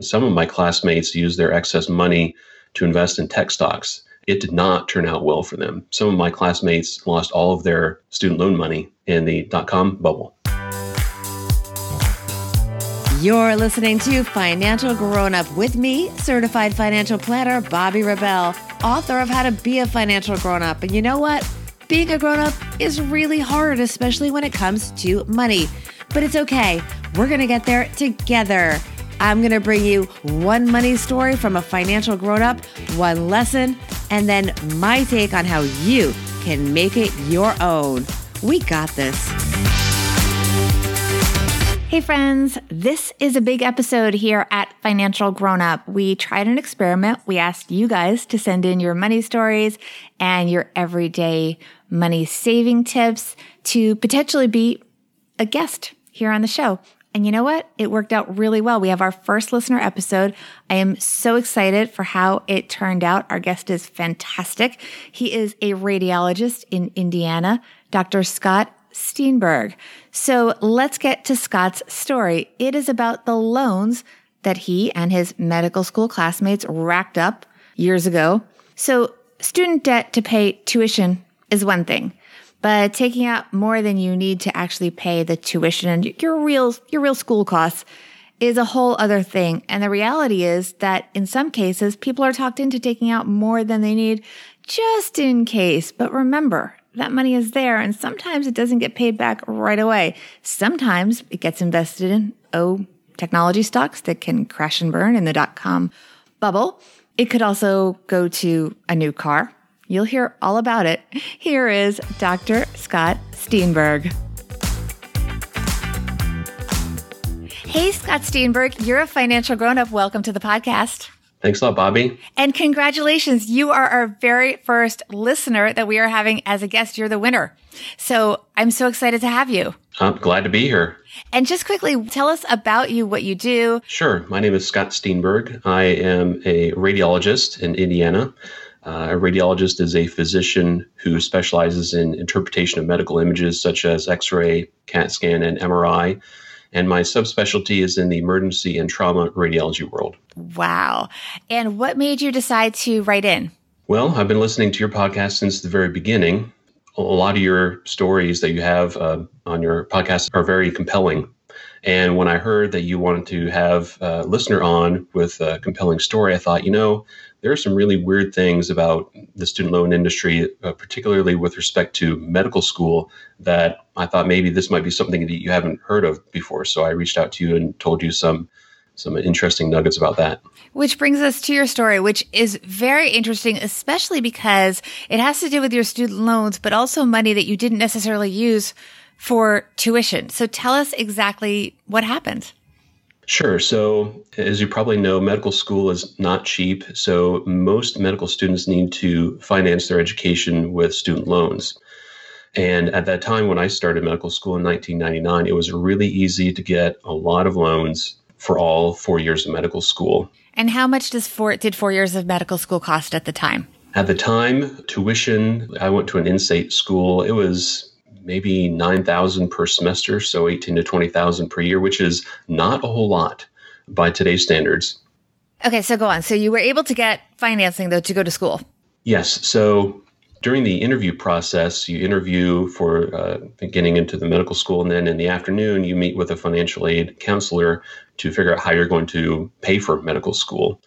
Some of my classmates used their excess money to invest in tech stocks. It did not turn out well for them. Some of my classmates lost all of their student loan money in the dot com bubble. You're listening to Financial Grown Up with me, certified financial planner Bobbi Rebell, author of How to Be a Financial Grown Up. And you know what? Being a grown up is really hard, especially when it comes to money. But it's okay. We're going to get there together. I'm going to bring you one money story from a financial grown up, one lesson, and then my take on how you can make it your own. We got this. Hey, friends, this is a big episode here at Financial Grown Up. We tried an experiment. We asked you guys to send in your money stories and your everyday money saving tips to potentially be a guest here on the show. And you know what? It worked out really well. We have our first listener episode. I am so excited for how it turned out. Our guest is fantastic. He is a radiologist in Indiana, Dr. Scott Steenburg. So let's get to Scott's story. It is about the loans that he and his medical school classmates racked up years ago. So student debt to pay tuition is one thing, but taking out more than you need to actually pay the tuition and your real, your real school costs is a whole other thing. And the reality is that in some cases, people are talked into taking out more than they need just in case. But remember, that money is there and sometimes it doesn't get paid back right away. Sometimes it gets invested in, oh, technology stocks that can crash and burn in the dot com bubble. It could also go to a new car. You'll hear all about it. Here is Dr. Scott Steenburg. Hey, Scott Steenburg, you're a financial grown up. Welcome to the podcast. Thanks a lot, Bobbi. And congratulations. You are our very first listener that we are having as a guest. You're the winner. So I'm so excited to have you. I'm glad to be here. And just quickly, tell us about you, what you do. Sure. My name is Scott Steenburg. I am a radiologist in Indiana. Uh, a radiologist is a physician who specializes in interpretation of medical images such as X ray, CAT scan, and MRI and my subspecialty is in the emergency and trauma radiology world. Wow. And what made you decide to write in? Well, I've been listening to your podcast since the very beginning. A lot of your stories that you have uh, on your podcast are very compelling. And when I heard that you wanted to have a listener on with a compelling story, I thought, you know, there are some really weird things about the student loan industry, uh, particularly with respect to medical school, that I thought maybe this might be something that you haven't heard of before. So I reached out to you and told you some some interesting nuggets about that. Which brings us to your story, which is very interesting, especially because it has to do with your student loans, but also money that you didn't necessarily use for tuition. So tell us exactly what happened. Sure. So, as you probably know, medical school is not cheap. So, most medical students need to finance their education with student loans. And at that time, when I started medical school in 1999, it was really easy to get a lot of loans for all four years of medical school. And how much does four, did four years of medical school cost at the time? At the time, tuition, I went to an in-state school. It was maybe 9,000 per semester, so 18 to 20,000 per year, which is not a whole lot by today's standards. Okay, so go on. So you were able to get financing though to go to school. Yes. So during the interview process, you interview for uh, getting into the medical school, and then in the afternoon, you meet with a financial aid counselor to figure out how you're going to pay for medical school.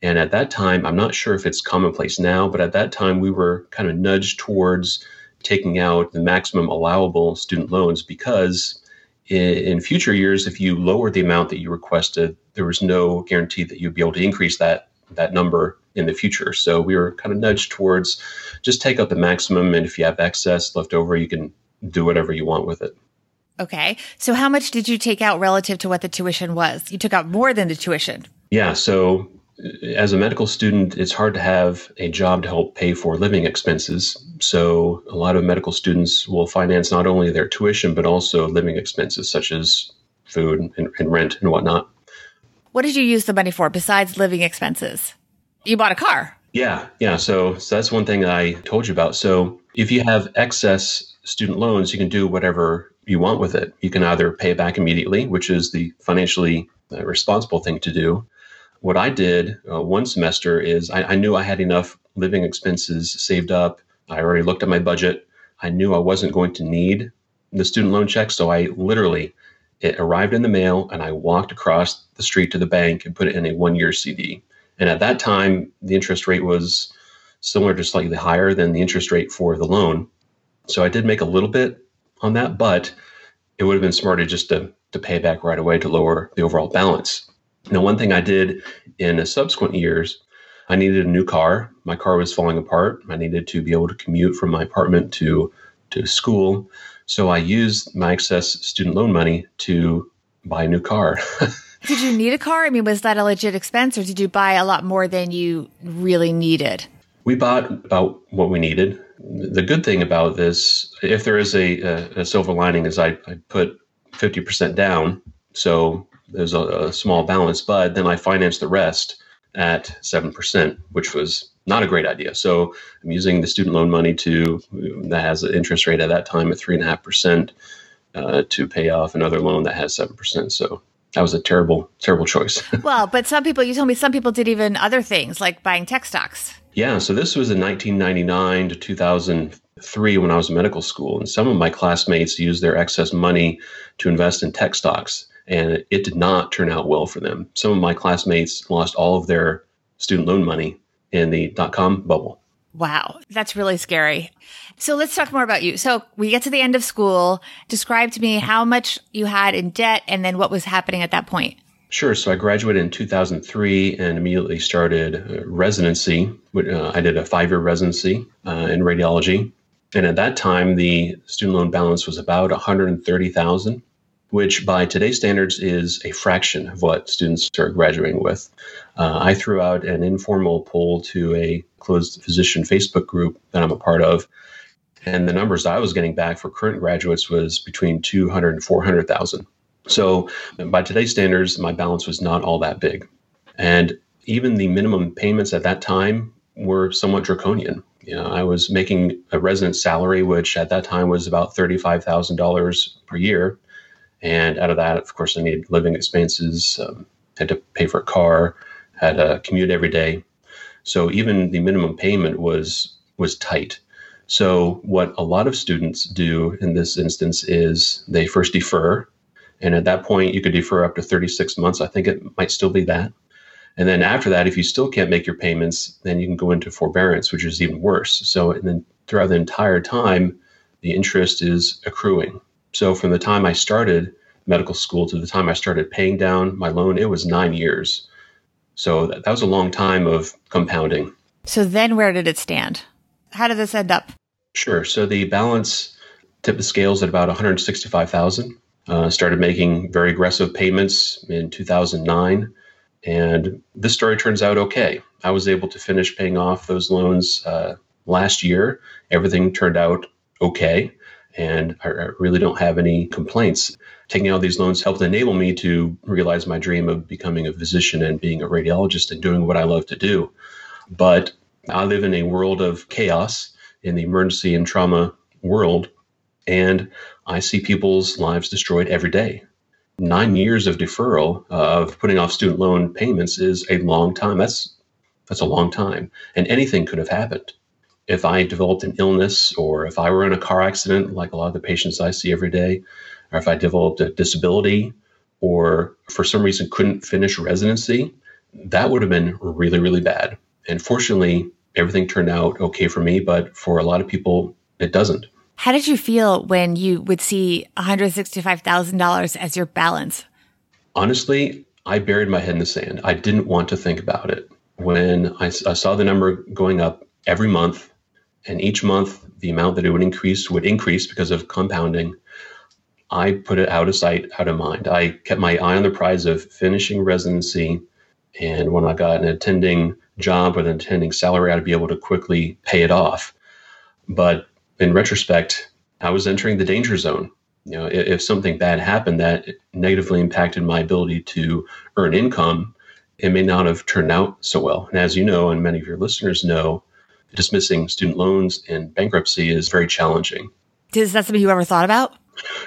And at that time, I'm not sure if it's commonplace now, but at that time, we were kind of nudged towards taking out the maximum allowable student loans because in, in future years, if you lower the amount that you requested, there was no guarantee that you'd be able to increase that that number in the future. So we were kind of nudged towards just take out the maximum, and if you have excess left over, you can do whatever you want with it. Okay. So how much did you take out relative to what the tuition was? You took out more than the tuition. Yeah. So as a medical student, it's hard to have a job to help pay for living expenses. So, a lot of medical students will finance not only their tuition, but also living expenses such as food and, and, rent and whatnot. What did you use the money for besides living expenses? You bought a car. Yeah, yeah. So, so that's one thing I told you about. So, if you have excess student loans, you can do whatever you want with it. You can either pay it back immediately, which is the financially uh, responsible thing to do what I did uh, one semester is I, I knew I had enough living expenses saved up. I already looked at my budget. I knew I wasn't going to need the student loan check. So I literally, it arrived in the mail and I walked across the street to the bank and put it in a one year CD. And at that time, the interest rate was similar to slightly higher than the interest rate for the loan. So I did make a little bit on that, but it would have been smarter just to, to pay back right away to lower the overall balance. Now, one thing I did in the subsequent years, I needed a new car. My car was falling apart. I needed to be able to commute from my apartment to, to school. So I used my excess student loan money to buy a new car. did you need a car? I mean, was that a legit expense or did you buy a lot more than you really needed? We bought about what we needed. The good thing about this, if there is a, a, a silver lining, is I, I put 50% down. So there's a, a small balance, but then I financed the rest at 7%, which was not a great idea. So I'm using the student loan money to that has an interest rate at that time at three and a half percent uh, to pay off another loan that has seven percent. So that was a terrible, terrible choice. well, but some people, you told me some people did even other things like buying tech stocks. Yeah. So this was in 1999 to 2003 when I was in medical school, and some of my classmates used their excess money to invest in tech stocks, and it did not turn out well for them. Some of my classmates lost all of their student loan money in the dot com bubble. Wow, that's really scary. So let's talk more about you. So we get to the end of school. Describe to me how much you had in debt and then what was happening at that point. Sure. So I graduated in 2003 and immediately started uh, residency. Uh, I did a five year residency uh, in radiology. And at that time, the student loan balance was about 130,000 which by today's standards is a fraction of what students are graduating with. Uh, I threw out an informal poll to a closed physician Facebook group that I'm a part of. And the numbers I was getting back for current graduates was between 200 and 400,000. So by today's standards, my balance was not all that big. And even the minimum payments at that time were somewhat draconian. You know, I was making a resident salary, which at that time was about $35,000 per year. And out of that, of course, I needed living expenses, um, had to pay for a car, had to commute every day. So even the minimum payment was was tight. So what a lot of students do in this instance is they first defer, and at that point you could defer up to 36 months. I think it might still be that. And then after that, if you still can't make your payments, then you can go into forbearance, which is even worse. So and then throughout the entire time, the interest is accruing. So from the time I started medical school to the time I started paying down my loan, it was nine years. So that, that was a long time of compounding. So then where did it stand? How did this end up? Sure. So the balance tipped the scales at about 165,000. Uh, started making very aggressive payments in 2009. And this story turns out okay. I was able to finish paying off those loans uh, last year. Everything turned out okay and I really don't have any complaints. Taking out these loans helped enable me to realize my dream of becoming a physician and being a radiologist and doing what I love to do. But I live in a world of chaos in the emergency and trauma world, and I see people's lives destroyed every day. Nine years of deferral uh, of putting off student loan payments is a long time. That's that's a long time, and anything could have happened if I developed an illness or if I were in a car accident, like a lot of the patients I see every day, or if I developed a disability or for some reason couldn't finish residency, that would have been really, really bad. And fortunately, everything turned out okay for me, but for a lot of people, it doesn't. How did you feel when you would see $165,000 as your balance? Honestly, I buried my head in the sand. I didn't want to think about it. When I, I saw the number going up every month, and each month the amount that it would increase would increase because of compounding. I put it out of sight, out of mind. I kept my eye on the prize of finishing residency. And when I got an attending job with an attending salary, I'd be able to quickly pay it off. But in retrospect, I was entering the danger zone. You know, if, if something bad happened that negatively impacted my ability to earn income, it may not have turned out so well. And as you know, and many of your listeners know, dismissing student loans and bankruptcy is very challenging. Is that something you ever thought about?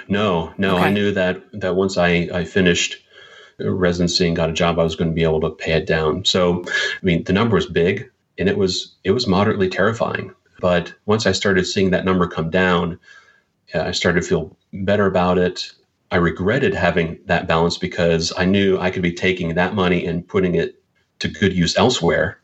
No, no. Okay. I knew that that once I, I finished residency and got a job, I was going to be able to pay it down. So, I mean, the number was big and it was it was moderately terrifying. But once I started seeing that number come down, I started to feel better about it. I regretted having that balance because I knew I could be taking that money and putting it to good use elsewhere.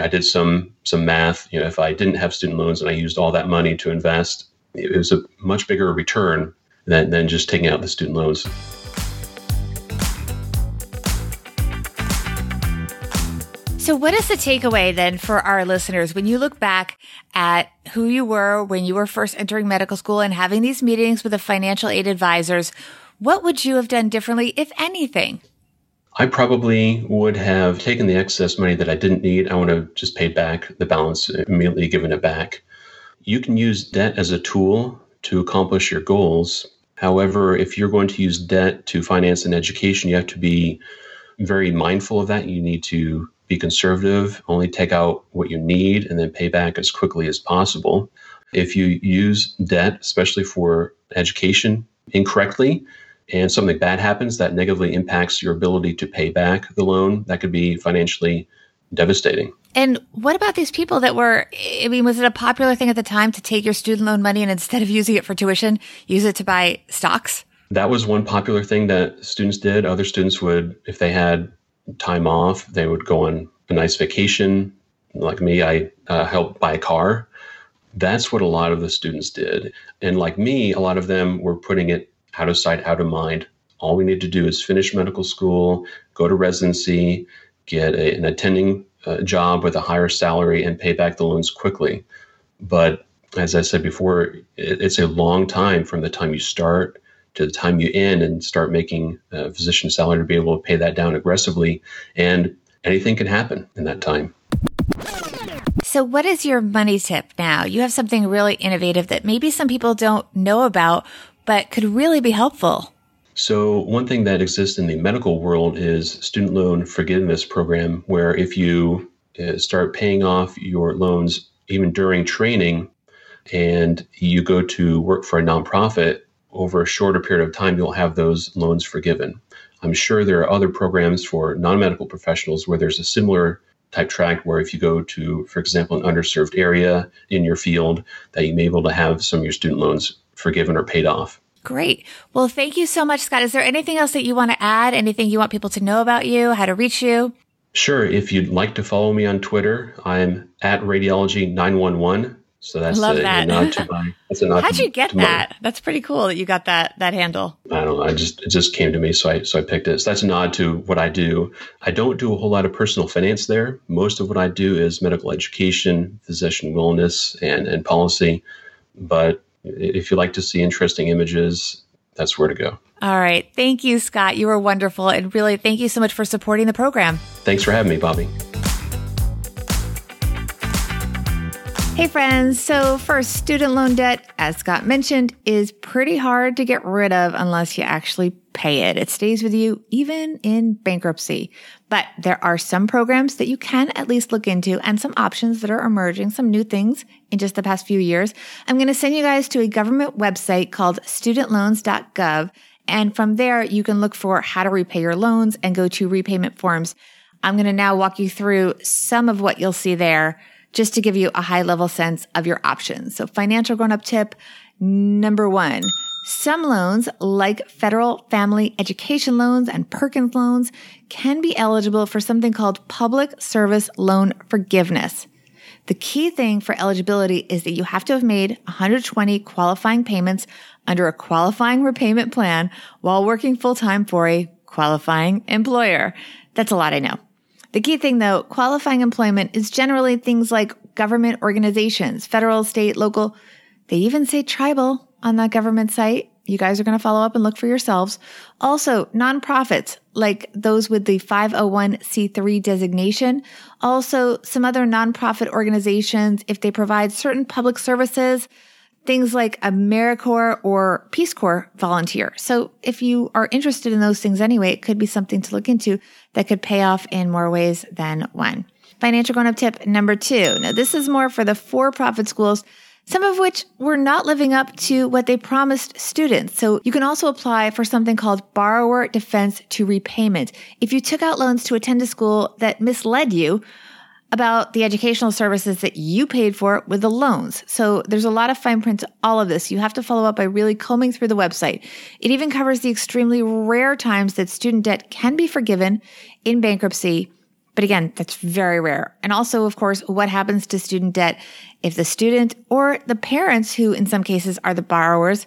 I did some some math. You know, if I didn't have student loans and I used all that money to invest, it was a much bigger return than, than just taking out the student loans. So, what is the takeaway then for our listeners when you look back at who you were when you were first entering medical school and having these meetings with the financial aid advisors? What would you have done differently, if anything? I probably would have taken the excess money that I didn't need. I would have just paid back the balance, immediately given it back. You can use debt as a tool to accomplish your goals. However, if you're going to use debt to finance an education, you have to be very mindful of that. You need to be conservative, only take out what you need, and then pay back as quickly as possible. If you use debt, especially for education, incorrectly, and something bad happens that negatively impacts your ability to pay back the loan, that could be financially devastating. And what about these people that were, I mean, was it a popular thing at the time to take your student loan money and instead of using it for tuition, use it to buy stocks? That was one popular thing that students did. Other students would, if they had time off. They would go on a nice vacation. Like me, I uh, helped buy a car. That's what a lot of the students did. And like me, a lot of them were putting it out of sight, out of mind. All we need to do is finish medical school, go to residency, get a, an attending uh, job with a higher salary, and pay back the loans quickly. But as I said before, it, it's a long time from the time you start to the time you end and start making a physician salary to be able to pay that down aggressively. And anything can happen in that time. So, what is your money tip now? You have something really innovative that maybe some people don't know about, but could really be helpful. So, one thing that exists in the medical world is student loan forgiveness program, where if you uh, start paying off your loans even during training and you go to work for a nonprofit, over a shorter period of time, you'll have those loans forgiven. I'm sure there are other programs for non medical professionals where there's a similar type track where if you go to, for example, an underserved area in your field, that you may be able to have some of your student loans forgiven or paid off. Great. Well, thank you so much, Scott. Is there anything else that you want to add? Anything you want people to know about you, how to reach you? Sure. If you'd like to follow me on Twitter, I'm at radiology911. So that's love a, that. a nod to my. That's a nod How'd to, you get that? My, that's pretty cool that you got that that handle. I don't know. I just it just came to me, so I so I picked it. So that's a nod to what I do. I don't do a whole lot of personal finance there. Most of what I do is medical education, physician wellness, and and policy. But if you like to see interesting images, that's where to go. All right. Thank you, Scott. You were wonderful. And really, thank you so much for supporting the program. Thanks for having me, Bobbi. Hey, friends. So, first, student loan debt, as Scott mentioned, is pretty hard to get rid of unless you actually pay it. It stays with you even in bankruptcy. But there are some programs that you can at least look into and some options that are emerging, some new things in just the past few years. I'm going to send you guys to a government website called studentloans.gov. And from there, you can look for how to repay your loans and go to repayment forms. I'm going to now walk you through some of what you'll see there just to give you a high level sense of your options. So financial grown up tip number one. Some loans, like federal family education loans and Perkins loans, can be eligible for something called public service loan forgiveness. The key thing for eligibility is that you have to have made 120 qualifying payments under a qualifying repayment plan while working full time for a qualifying employer. That's a lot, I know. The key thing though, qualifying employment is generally things like government organizations, federal, state, local. They even say tribal on that government site. You guys are going to follow up and look for yourselves. Also, nonprofits like those with the 501c3 designation. Also, some other nonprofit organizations, if they provide certain public services, things like AmeriCorps or Peace Corps volunteer. So if you are interested in those things anyway, it could be something to look into that could pay off in more ways than one. Financial grown up tip number two. Now, this is more for the for profit schools. some of which were not living up to what they promised students. So you can also apply for something called borrower defense to repayment. If you took out loans to attend a school that misled you, about the educational services that you paid for with the loans. So there's a lot of fine print to all of this. You have to follow up by really combing through the website. It even covers the extremely rare times that student debt can be forgiven in bankruptcy but again, that's very rare. And also, of course, what happens to student debt if the student or the parents, who in some cases are the borrowers,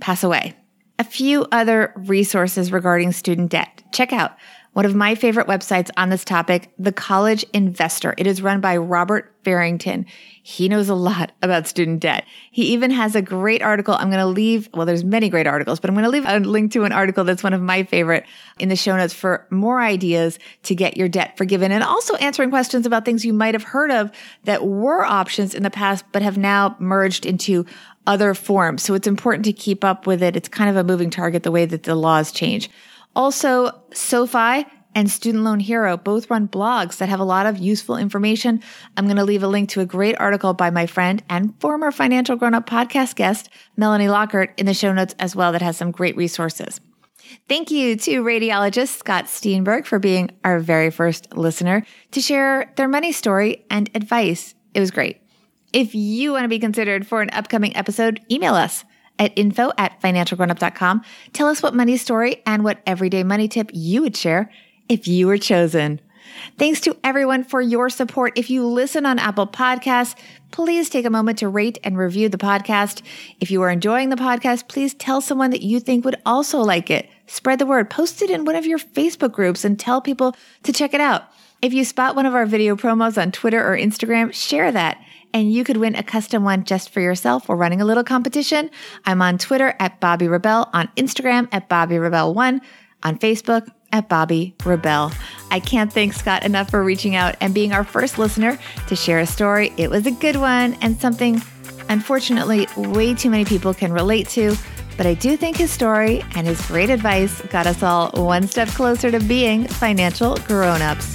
pass away? A few other resources regarding student debt. Check out one of my favorite websites on this topic, The College Investor. It is run by Robert Farrington. He knows a lot about student debt. He even has a great article. I'm going to leave, well, there's many great articles, but I'm going to leave a link to an article that's one of my favorite in the show notes for more ideas to get your debt forgiven and also answering questions about things you might have heard of that were options in the past, but have now merged into other forms. So it's important to keep up with it. It's kind of a moving target the way that the laws change. Also, SoFi and Student Loan Hero both run blogs that have a lot of useful information. I'm going to leave a link to a great article by my friend and former Financial Grown Up podcast guest, Melanie Lockert, in the show notes as well that has some great resources. Thank you to radiologist Scott Steenburg for being our very first listener to share their money story and advice. It was great. If you want to be considered for an upcoming episode, email us at info at financialgrownup.com. Tell us what money story and what everyday money tip you would share if you were chosen. Thanks to everyone for your support. If you listen on Apple Podcasts, please take a moment to rate and review the podcast. If you are enjoying the podcast, please tell someone that you think would also like it. Spread the word, post it in one of your Facebook groups and tell people to check it out. If you spot one of our video promos on Twitter or Instagram, share that and you could win a custom one just for yourself. We're running a little competition. I'm on Twitter at Bobbi Rebell, on Instagram at Bobby Rebel1, on Facebook at Bobbi Rebell. I can't thank Scott enough for reaching out and being our first listener to share a story. It was a good one and something, unfortunately, way too many people can relate to. But I do think his story and his great advice got us all one step closer to being financial grown ups.